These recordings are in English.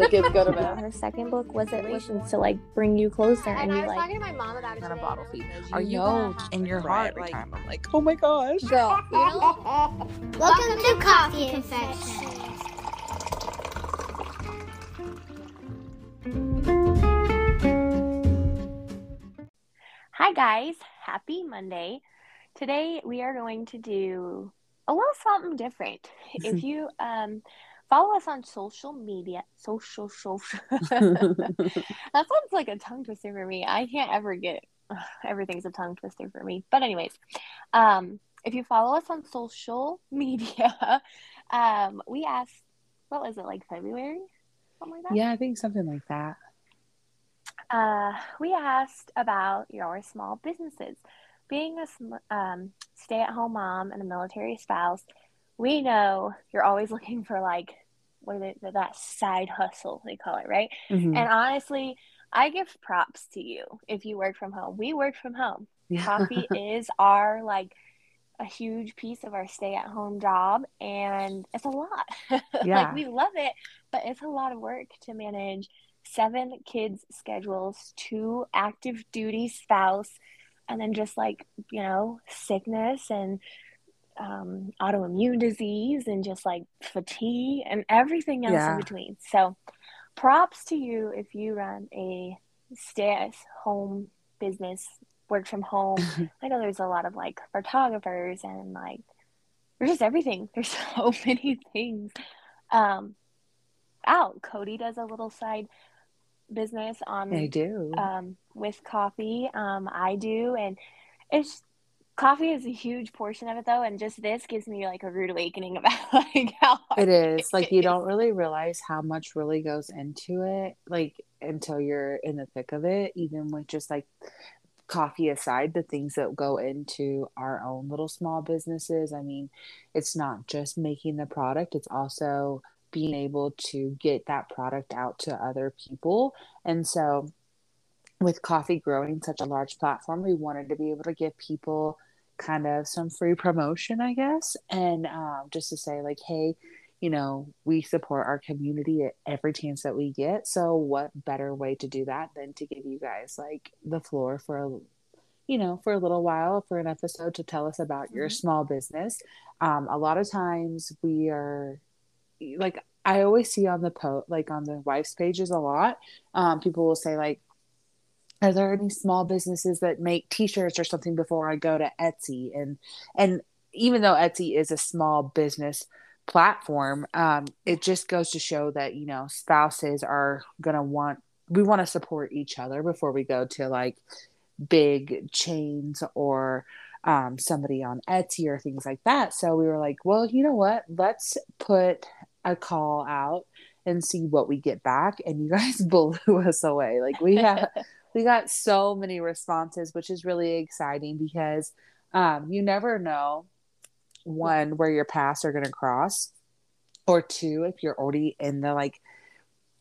the kids go to bed. Her second book was it was to like bring you closer and, And I was like talking to my mom about it On a bottle feed. You Are you know, in your heart every like, time. I'm like, oh my gosh. girl, you know, Welcome to Coffee Confessions. Hi guys, happy Monday. Today we are going to do a little something different. if you um follow us on social media, social social that sounds like a tongue twister for me. I can't ever get everything's a tongue twister for me. But anyways, um if you follow us on social media, um we asked what was it like February? Something like that? yeah, I think something like that. uh, we asked about your small businesses. Being a sm- um, stay at home mom and a military spouse, we know you're always looking for like, what is it, that side hustle, they call it, right? Mhm. And honestly, I give props to you if you work from home. We work from home. Yeah. Coffee is our like a huge piece of our stay at home job and it's a lot. Yeah. like we love it, but it's a lot of work to manage seven kids schedules, two active duty spouse, and then just like, you know, sickness and um, autoimmune disease and just like fatigue and everything else Yeah. in between. So props to you if you run a stay at home business, work from home. I know there's a lot of like photographers and like there's just everything. There's so many things. Um oh, Cody does a little side business on I do. um with coffee. Um I do and it's coffee is a huge portion of it though and just this gives me like a rude awakening about like how it is like you don't really realize how much really goes into it, like until you're in the thick of it. Even with just like coffee aside, the things that go into our own little small businesses. I mean, it's not just making the product; it's also being able to get that product out to other people. And so, with coffee growing such a large platform, we wanted to be able to give people kind of some free promotion, I guess, and um, just to say, like, hey, you know, we support our community at every chance that we get. So, what better way to do that than to give you guys like the floor for a you know, for a little while for an episode to tell us about your Mhm. small business. Um, a lot of times we are like, I always see on the post, like on the wife's pages a lot, um, people will say, like, are there any small businesses that make t-shirts or something before I go to Etsy? And, and even though Etsy is a small business platform, um, it just goes to show that, you know, spouses are going to want, we want to support each other before we go to like big chains or um, somebody on Etsy or things like that. So we were like, well, you know what? Let's put a call out and see what we get back. And you guys blew us away. Like we have, we got so many responses, which is really exciting because um, you never know one where your paths are going to cross, or two if you're already in the like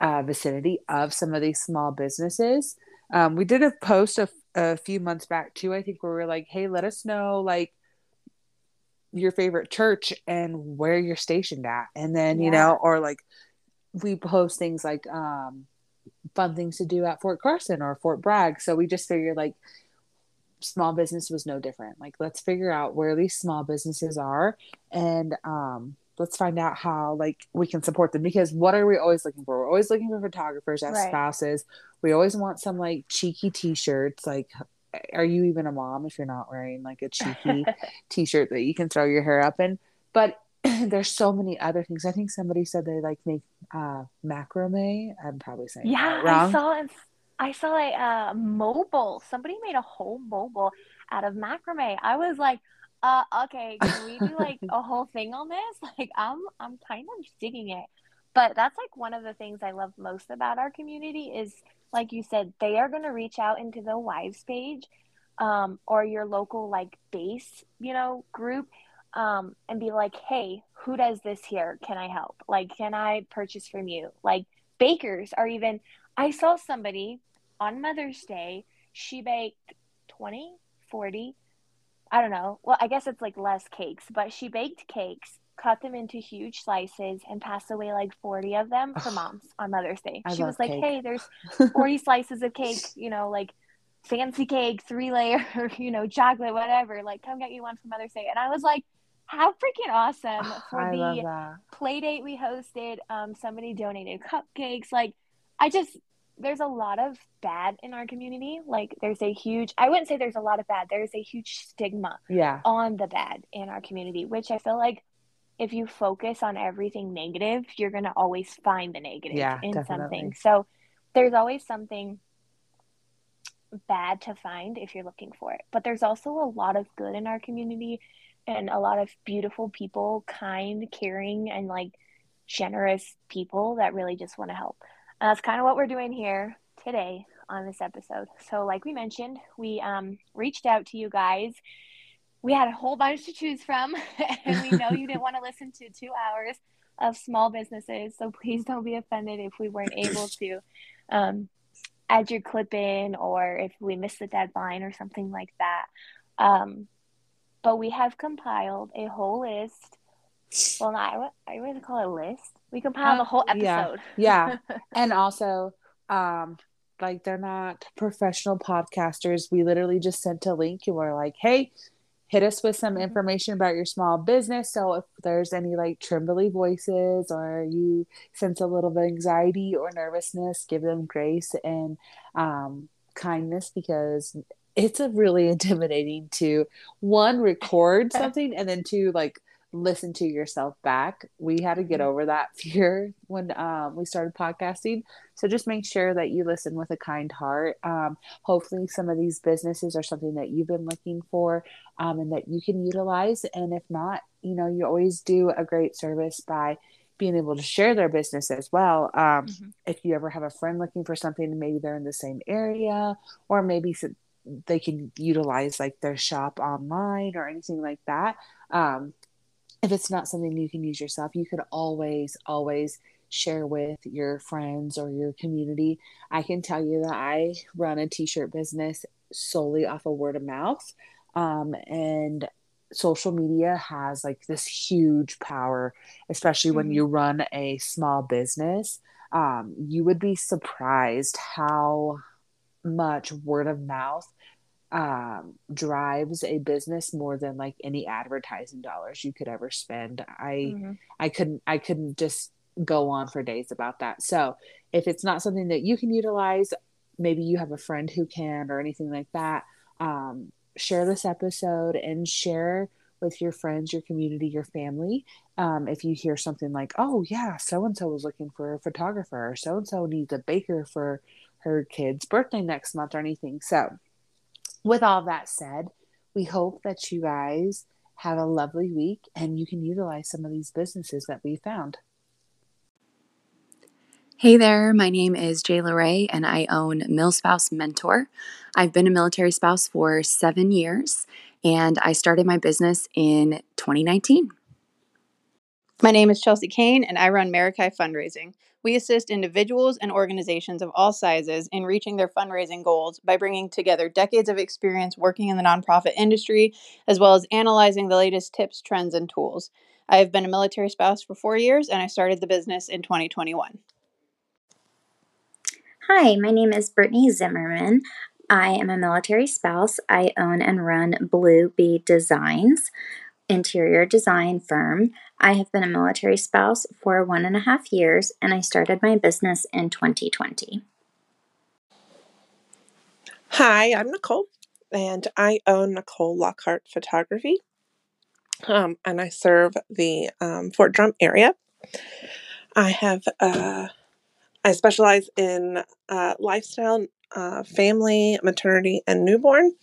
uh, vicinity of some of these small businesses. Um, we did a post a, a few months back too. I think where we are like, hey, let us know like your favorite church and where you're stationed at, and then you know, or like we post things like um, fun things to do at Fort Carson or Fort Bragg. So we just figured like small business was no different. Like let's figure out where these small businesses are and um let's find out how like we can support them because what are we always looking for? We're always looking for photographers as Right. spouses. We always want some like cheeky t-shirts like are you even a mom if you're not wearing like a cheeky t-shirt that you can throw your hair up in? But there's so many other things. I think somebody said they like make uh macrame. I'm probably saying Yeah. I saw. I saw a uh, mobile. Somebody made a whole mobile out of macrame. I was like, uh, okay, can we do like a whole thing on this? Like, I'm I'm kind of digging it. But that's like one of the things I love most about our community is, like you said, they are going to reach out into the wives page, um, or your local like base, you know, group, um, and be like, hey, who does this here? Can I help? Like, can I purchase from you? Like, bakers are even. I saw somebody on Mother's Day, she baked 20, 40, I don't know. Well, I guess it's like less cakes, but she baked cakes cut them into huge slices, and passed away like 40 of them for moms on Mother's Day. I she was like, cake. hey, there's 40 slices of cake, you know, like fancy cake, three layer, you know, chocolate, whatever. Like, come get you one for Mother's Day. And I was like, how freaking awesome for I the play date we hosted. Um, somebody donated cupcakes. Like, I just, there's a lot of bad in our community. Like, there's a huge, I wouldn't say there's a lot of bad, there's a huge stigma Yeah. on the bad in our community, which I feel like if you focus on everything negative, you're going to always find the negative Yeah, in definitely. something. So there's always something bad to find if you're looking for it. But there's also a lot of good in our community and a lot of beautiful people, kind, caring, and like generous people that really just want to help. And that's kind of what we're doing here today on this episode. So, like we mentioned, we um, reached out to you guys. We had a whole bunch to choose from, and we know you didn't want to listen to two hours of small businesses. So, please don't be offended if we weren't able to um, add your clip in or if we miss the deadline or something like that. Um, but we have compiled a whole list. Well, not, I would, would call it a list. We compiled Uh, a whole yeah, episode. yeah. and also um like they're not professional podcasters we literally just sent a link and we're like hey hit us with some Mhm. information about your small business so if there's any like trembly voices or you sense a little bit of anxiety or nervousness give them grace and um kindness because it's a really intimidating to one record something and then two like listen to yourself back. We had to get Mhm. over that fear when um, we started podcasting. So just make sure that you listen with a kind heart. Um, hopefully some of these businesses are something that you've been looking for um, and that you can utilize. And if not you know you always do a great service by being able to share their business as well. Um, Mhm. if you ever have a friend looking for something maybe they're in the same area or maybe they can utilize like their shop online or anything like that. Um, if it's not something you can use yourself you could always always share with your friends or your community i can tell you that i run a t-shirt business solely off of word of mouth um, and social media has like this huge power especially when Mhm. you run a small business um, you would be surprised how much word of mouth um, drives a business more than like any advertising dollars you could ever spend. I Mhm. I couldn't I couldn't just go on for days about that. So if it's not something that you can utilize, maybe you have a friend who can or anything like that. Um, share this episode and share with your friends, your community, your family. Um, if you hear something like, "Oh yeah, so and so was looking for a photographer," or "So and so needs a baker for her kid's birthday next month," or anything. So with all that said, we hope that you guys have a lovely week and you can utilize some of these businesses that we found. Hey there, my name is Jayla Ray and I own Mill Spouse Mentor. I've been a military spouse for seven years and I started my business in 2019. My name is Chelsea Kane, and I run Marikai Fundraising. We assist individuals and organizations of all sizes in reaching their fundraising goals by bringing together decades of experience working in the nonprofit industry, as well as analyzing the latest tips, trends, and tools. I have been a military spouse for four years, and I started the business in 2021. Hi, my name is Brittany Zimmerman. I am a military spouse. I own and run Blue Bee Designs, interior design firm. I have been a military spouse for one and a half years, and I started my business in 2020. Hi, I'm Nicole, and I own Nicole Lockhart Photography, um, and I serve the um, Fort Drum area. I have uh, I specialize in uh, lifestyle, uh, family, maternity, and newborn,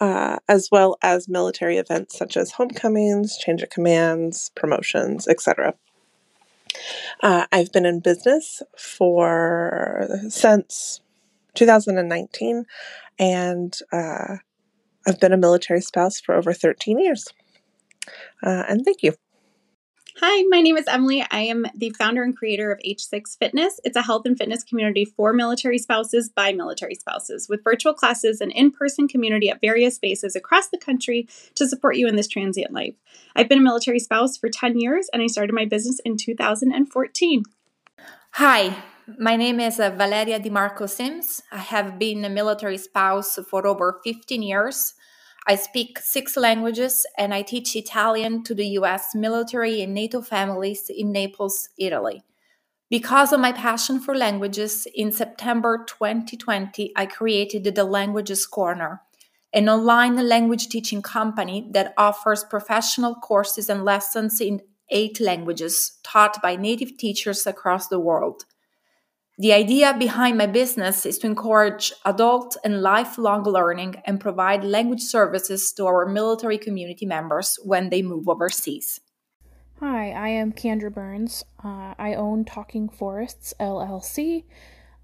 uh, as well as military events such as homecomings, change of commands, promotions, etc. Uh, I've been in business for since 2019, and uh, I've been a military spouse for over 13 years. Uh, and thank you. Hi, my name is Emily. I am the founder and creator of H6 Fitness. It's a health and fitness community for military spouses by military spouses with virtual classes and in person community at various bases across the country to support you in this transient life. I've been a military spouse for 10 years and I started my business in 2014. Hi, my name is uh, Valeria DiMarco Sims. I have been a military spouse for over 15 years. I speak six languages and I teach Italian to the US military and NATO families in Naples, Italy. Because of my passion for languages, in September 2020, I created the Languages Corner, an online language teaching company that offers professional courses and lessons in eight languages taught by native teachers across the world. The idea behind my business is to encourage adult and lifelong learning and provide language services to our military community members when they move overseas. Hi, I am Kendra Burns. Uh, I own Talking Forests LLC.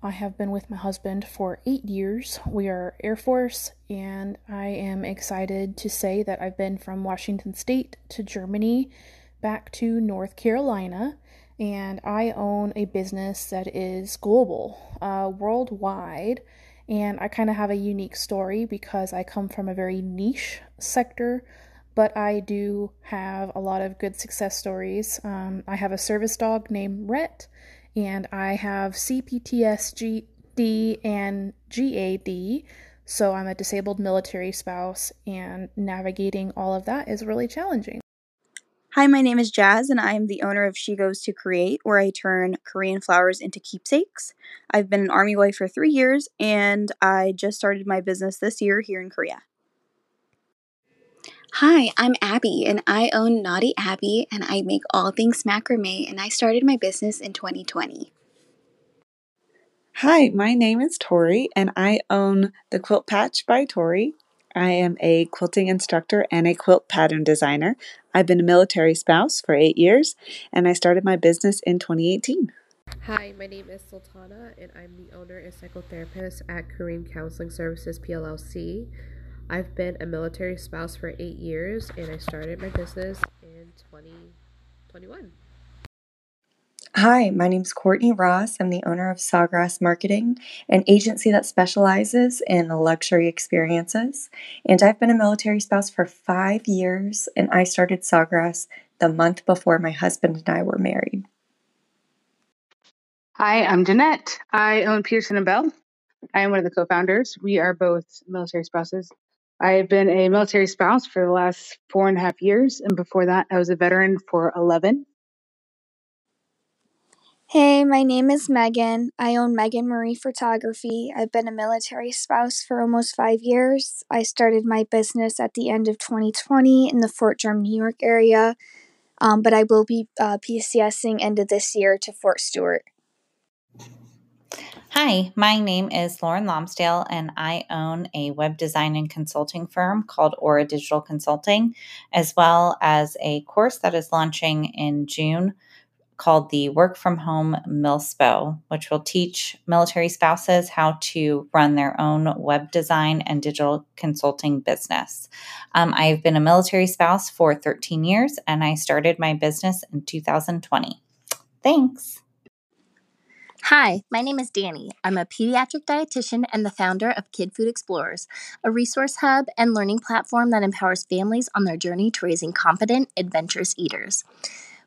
I have been with my husband for eight years. We are Air Force, and I am excited to say that I've been from Washington State to Germany back to North Carolina and I own a business that is global, uh, worldwide. And I kind of have a unique story because I come from a very niche sector, but I do have a lot of good success stories. Um, I have a service dog named Rhett, and I have CPTSD and GAD. So I'm a disabled military spouse, and navigating all of that is really challenging. Hi, my name is Jazz, and I am the owner of She Goes to Create, where I turn Korean flowers into keepsakes. I've been an Army wife for three years, and I just started my business this year here in Korea. Hi, I'm Abby, and I own Knotty Abby, and I make all things macrame, and I started my business in 2020. Hi, my name is Tori, and I own The Quilt Patch by Tori. I am a quilting instructor and a quilt pattern designer. I've been a military spouse for eight years, and I started my business in 2018. Hi, my name is Sultana, and I'm the owner and psychotherapist at Kareem Counseling Services PLLC. I've been a military spouse for eight years, and I started my business in 2021. Hi, my name is Courtney Ross. I'm the owner of Sawgrass Marketing, an agency that specializes in luxury experiences. And I've been a military spouse for five years, and I started Sawgrass the month before my husband and I were married. Hi, I'm Jeanette. I own Pearson and Bell. I am one of the co founders. We are both military spouses. I have been a military spouse for the last four and a half years, and before that, I was a veteran for 11. Hey, my name is Megan. I own Megan Marie Photography. I've been a military spouse for almost five years. I started my business at the end of 2020 in the Fort Drum, New York area, um, but I will be uh, PCSing end of this year to Fort Stewart. Hi, my name is Lauren Lomsdale, and I own a web design and consulting firm called Aura Digital Consulting, as well as a course that is launching in June called the Work from Home MilSpo, which will teach military spouses how to run their own web design and digital consulting business. Um, I've been a military spouse for 13 years and I started my business in 2020. Thanks. Hi, my name is Danny. I'm a pediatric dietitian and the founder of Kid Food Explorers, a resource hub and learning platform that empowers families on their journey to raising competent, adventurous eaters.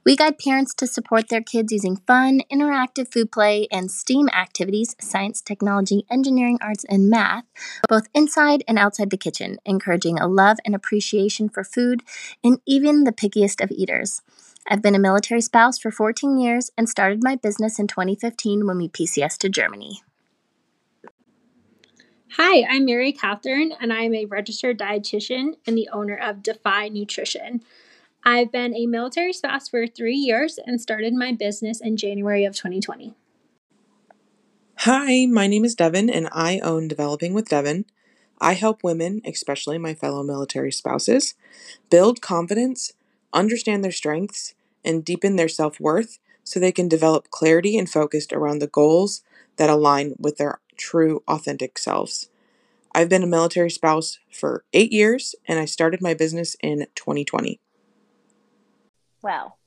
We guide parents to support their kids using fun, interactive food play, and STEAM activities science, technology, engineering, arts, and math, both inside and outside the kitchen, encouraging a love and appreciation for food in even the pickiest of eaters. I've been a military spouse for 14 years and started my business in 2015 when we PCS to Germany. Hi, I'm Mary Catherine, and I'm a registered dietitian and the owner of Defy Nutrition. I've been a military spouse for three years and started my business in January of 2020. Hi, my name is Devin, and I own Developing with Devin. I help women, especially my fellow military spouses, build confidence, understand their strengths, and deepen their self worth so they can develop clarity and focus around the goals that align with their true, authentic selves. I've been a military spouse for eight years, and I started my business in 2020. Well,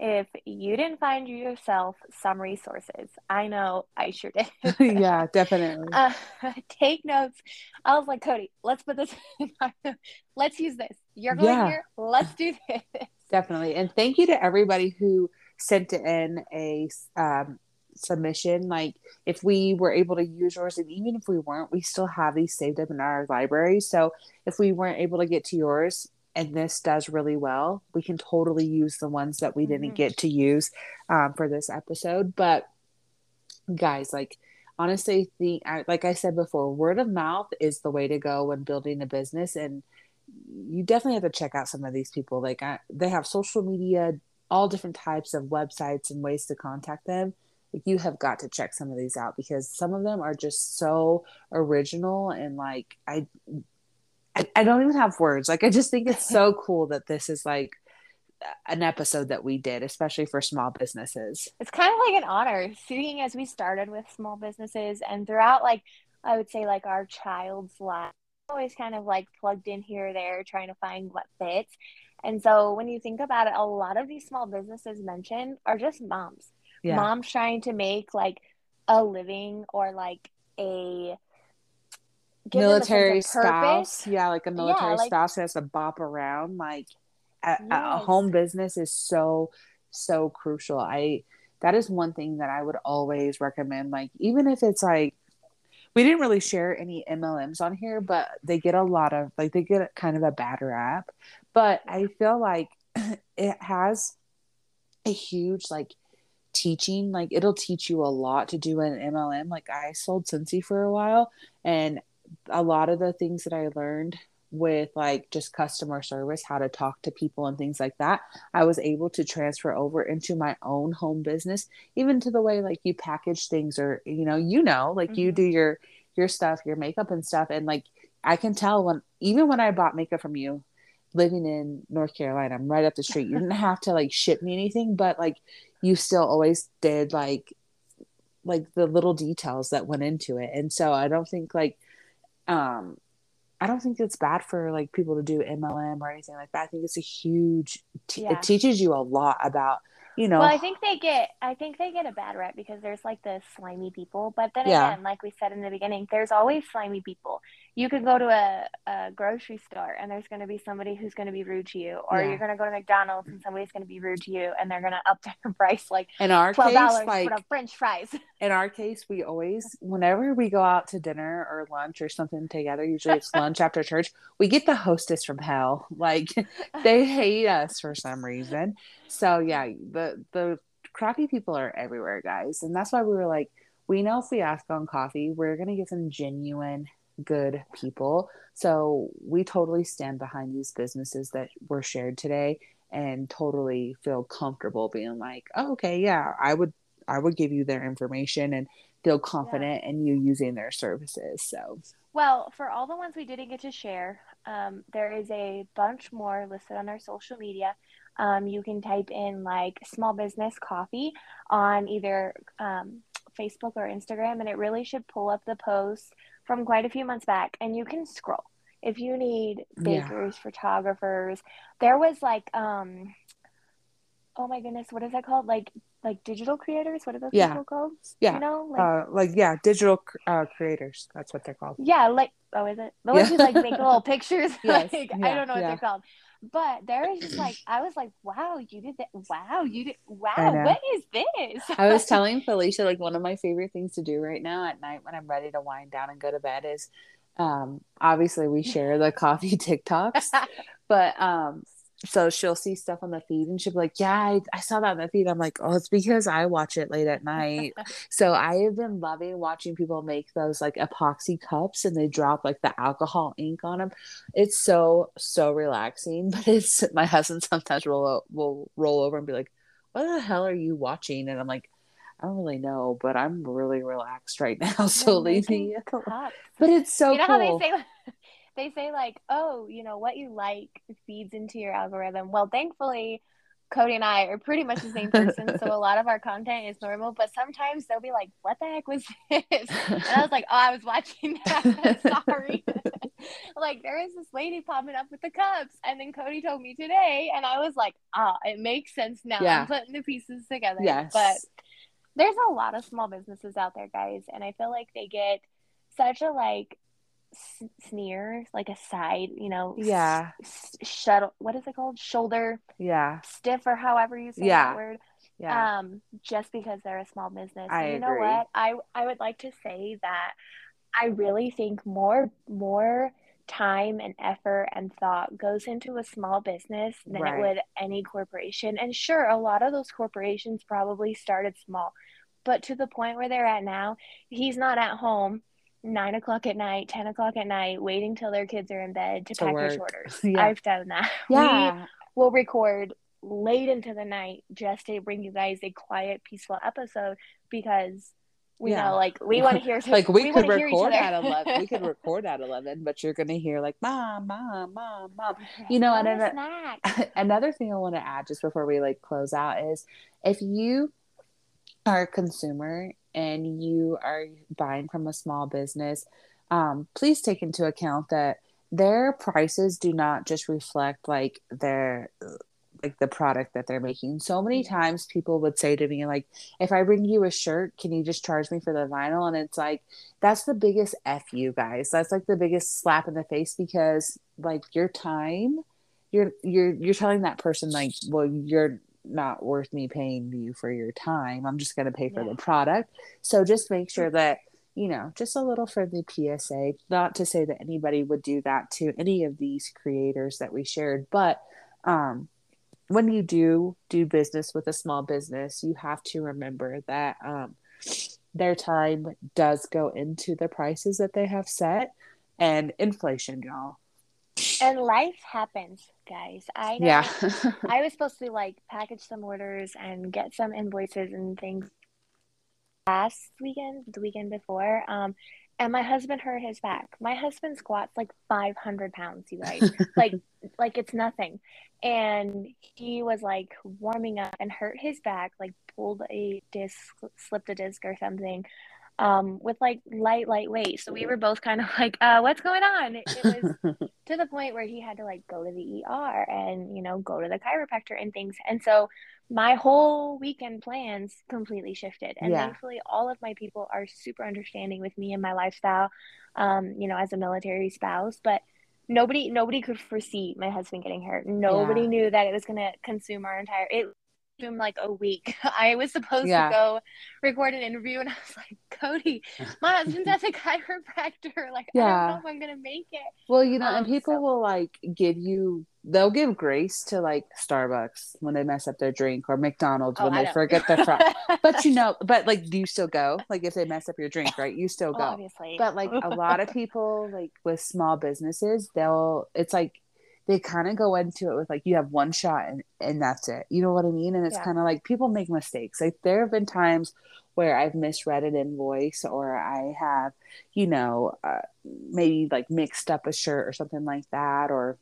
if you didn't find yourself some resources, I know I sure did. yeah, definitely. Uh, take notes. I was like, Cody, let's put this. let's use this. You're going Yeah. here. Let's do this. Definitely. And thank you to everybody who sent in a um, submission. Like, if we were able to use yours, and even if we weren't, we still have these saved up in our library. So if we weren't able to get to yours, and this does really well, we can totally use the ones that we didn't Mhm. get to use um, for this episode. But guys, like, honestly, the like I said before, word of mouth is the way to go when building a business, and you definitely have to check out some of these people. Like, I, they have social media, all different types of websites and ways to contact them. Like, you have got to check some of these out because some of them are just so original and like I, I, I don't even have words. Like, I just think it's so cool that this is like an episode that we did, especially for small businesses. It's kind of like an honor, seeing as we started with small businesses and throughout, like, I would say, like, our child's life, always kind of like plugged in here or there, trying to find what fits. And so when you think about it, a lot of these small businesses mentioned are just moms. Yeah. Moms trying to make like a living or like a give them a sense of military spouse. Yeah like a military like- spouse has to bop around like a, a- a home business is so so crucial. I that is one thing that i would always recommend like even if it's like we didn't really share any mlms on here but they get a lot of like they get kind of a bad rap but i feel like it has a huge like teaching like it'll teach you a lot to do an mlm like i sold Scentsy for a while and a lot of the things that i learned with like just customer service how to talk to people and things like that i was able to transfer over into my own home business even to the way like you package things or you know you know like you Mhm. do your your stuff your makeup and stuff and like i can tell when even when i bought makeup from you living in North Carolina, I'm right up the street. You didn't have to like ship me anything, but like you still always did like like the little details that went into it. And so I don't think like um I don't think it's bad for like people to do MLM or anything like that. I think it's a huge te- Yeah. it teaches you a lot about, you know, Well, I think they get I think they get a bad rep because there's like the slimy people. But then Yeah. again, like we said in the beginning, there's always slimy people. You could go to a, a grocery store and there's going to be somebody who's going to be rude to you, or Yeah. you're going to go to McDonald's and somebody's going to be rude to you, and they're going to up their price like in our twelve case, dollars like for French fries. in our case, we always, whenever we go out to dinner or lunch or something together, usually it's lunch after church, we get the hostess from hell. Like they hate us for some reason. So yeah, the the crappy people are everywhere, guys, and that's why we were like, we know if we ask on coffee, we're gonna get some genuine good people. So we totally stand behind these businesses that were shared today and totally feel comfortable being like, oh, okay, yeah, I would I would give you their information and feel confident in you using their services. So Well, for all the ones we didn't get to share, um, there is a bunch more listed on our social media. Um, you can type in like small business coffee on either um, Facebook or Instagram, and it really should pull up the posts from quite a few months back. And you can scroll if you need Yeah. bakers, photographers. There was like, um, oh my goodness, what is that called? Like, like digital creators. What are those Yeah. people called? yeah, you know, like uh, like yeah, digital uh, creators. That's what they're called. yeah, like oh, is it the Yeah. ones who like make little pictures? Yes, like I don't know what yeah. they're called, but there is just like I was like, wow, you did that! Wow, you did! Wow, what is this? I was telling Felicia like one of my favorite things to do right now at night when I'm ready to wind down and go to bed is um obviously we share the coffee TikToks, but um so she'll see stuff on the feed and she'll be like, Yeah, I, I saw that on the feed. I'm like, Oh, it's because I watch it late at night. so I have been loving watching people make those like epoxy cups and they drop like the alcohol ink on them. It's so, so relaxing. But it's my husband sometimes will will roll over and be like, What the hell are you watching? And I'm like, I don't really know, but I'm really relaxed right now. So leave me But it's so you know cool. how they say they say like, oh, you know what you like feeds into your algorithm. Well, thankfully, Cody and I are pretty much the same person, so a lot of our content is normal. But sometimes they'll be like, "What the heck was this?" And I was like, "Oh, I was watching that. Sorry." like there is this lady popping up with the cups, and then Cody told me today, and I was like, "Ah, it makes sense now. Yeah. I'm putting the pieces together." Yes. But there's a lot of small businesses out there, guys, and I feel like they get such a like s- sneer, like a side, you know, Yeah. s- shuttle. What is it called? Shoulder Yeah. stiff or however you say Yeah. that word. Yeah. Um, just because they're a small business. I And you know what? I I would like to say that I really think more more time and effort and thought goes into a small business than Right. it would any corporation. And sure, a lot of those corporations probably started small, but to the point where they're at now, he's not at home nine o'clock at night, ten o'clock at night, waiting till their kids are in bed to To pack their work. shoulders. Yeah. I've done that. Yeah. We will record late into the night just to bring you guys a quiet, peaceful episode because we Yeah. know like we want to hear like we, could hear each record at 11 we could record at 11 but you're gonna hear like mom mom mom mom you know and another thing i want to add just before we like close out is if you are a consumer and you are buying from a small business um, please take into account that their prices do not just reflect like their like the product that they're making. So many times people would say to me like if i bring you a shirt can you just charge me for the vinyl? And it's like that's the biggest f you guys. That's like the biggest slap in the face because like your time you're you're you're telling that person like well you're not worth me paying you for your time. I'm just going to pay for Yeah. the product. So just make sure that you know just a little friendly psa not to say that anybody would do that to any of these creators that we shared but um when you do do business with a small business you have to remember that um their time does go into the prices that they have set and inflation y'all. And life happens, guys. I know. Yeah. I was supposed to like package some orders and get some invoices and things last weekend, the weekend before. Um, and my husband hurt his back. My husband squats like 500 pounds, you guys. like, like it's nothing. And he was like warming up and hurt his back, like pulled a disc, slipped a disc or something. Um, with like light, light weight. So we were both kind of like, uh, what's going on? It, it was to the point where he had to like go to the ER and you know go to the chiropractor and things. And so my whole weekend plans completely shifted. And Yeah. thankfully, all of my people are super understanding with me and my lifestyle. Um, you know, as a military spouse, but nobody nobody could foresee my husband getting hurt. Nobody Yeah. knew that it was going to consume our entire it consumed like a week. I was supposed Yeah. to go record an interview and I was like, Cody, my husband's at the chiropractor. Like, I don't know if I'm gonna make it. Well, you know, and Um, people will like give you, they'll give grace to like Starbucks when they mess up their drink or McDonald's Oh, when I they don't. forget their fry. but you know, but like, do you still go? Like, if they mess up your drink, right? You still go. Obviously. But like a lot of people, like with small businesses, they'll, it's like, they kind of go into it with like you have one shot and, and that's it. You know what i mean? And it's Yeah. kind of like people make mistakes. Like there have been times where i've misread an invoice or i have you know uh, maybe like mixed up a shirt or something like that or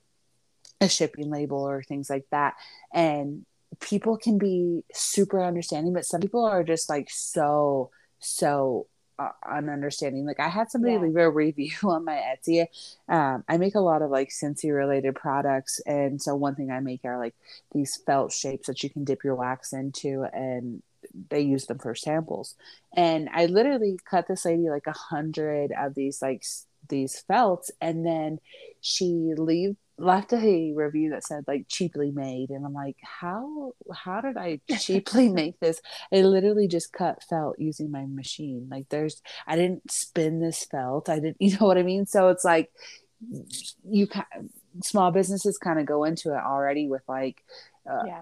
a shipping label or things like that. And people can be super understanding but some people are just like so so uh, understanding, like i had somebody Yeah. leave a review on my etsy. Um, i make a lot of like Scentsy related products. And so one thing i make are like these felt shapes that you can dip your wax into and they use them for samples. And i literally cut this lady like a hundred of these like these felts. And then she leave left a review that said like cheaply made and i'm like how how did i cheaply make this i literally just cut felt using my machine like there's i didn't spin this felt i didn't you know what i mean so it's like you small businesses kind of go into it already with like uh, Yeah.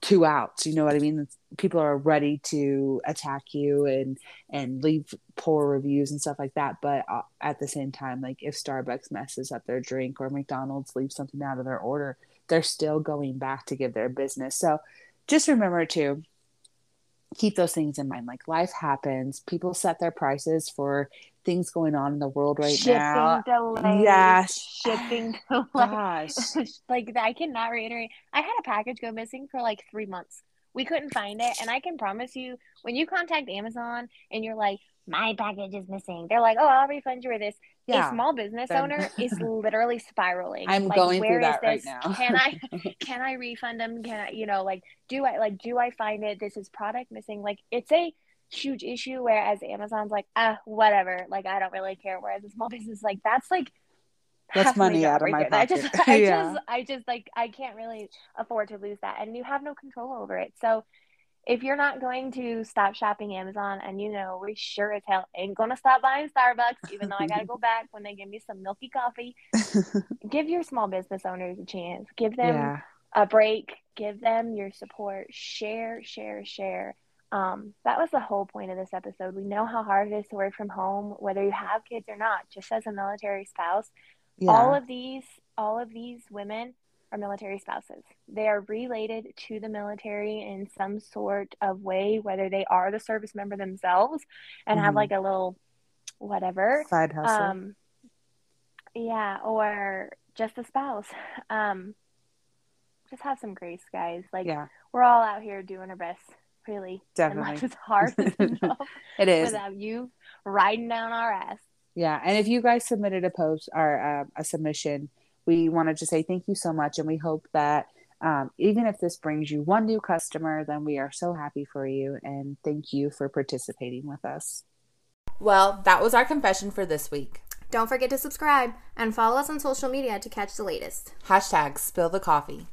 Two outs you know what i mean? People are ready to attack you and and leave poor reviews and stuff like that. But uh, at the same time like if starbucks messes up their drink or mcdonald's leaves something out of their order they're still going back to give their business. So just remember to keep those things in mind. Like life happens. People set their prices for things going on in the world right shipping now. delays, Yeah. shipping delays. Gosh. like I cannot reiterate. I had a package go missing for like three months. We couldn't find it, and I can promise you, when you contact Amazon and you're like, "My package is missing," they're like, "Oh, I'll refund you for this." Yeah. A small business Then- owner is literally spiraling. I'm like, going through "Where is that right this? now." Can I can I refund them? Can I, you know, like, do I like do I find it? This is product missing. Like, it's a huge issue. Whereas Amazon's like, ah, whatever. Like, I don't really care. Whereas a small business, like, that's like That's money out of right my there. I pocket. just, I Yeah. just, I just like, I can't really afford to lose that, and you have no control over it. So, if you're not going to stop shopping Amazon, and you know we sure as hell ain't gonna stop buying Starbucks, even though I gotta go back when they give me some milky coffee, give your small business owners a chance. Give them Yeah. a break. Give them your support. Share, share, share. Um, that was the whole point of this episode. We know how hard it is to work from home, whether you have kids or not. Just as a military spouse, all of these, all of these women are military spouses. They are related to the military in some sort of way, whether they are the service member themselves and have Mhm. like a little whatever Side hustle. um yeah or just a spouse um just have some grace guys like Yeah. we're all out here doing our best really and life Definitely. is hard enough It is. without you riding down our ass Yeah, and if you guys submitted a post or uh, a submission, we wanted to say thank you so much, and we hope that um, even if this brings you one new customer, then we are so happy for you, and thank you for participating with us. Well, that was our confession for this week. Don't forget to subscribe and follow us on social media to catch the latest. Hashtag spill the coffee.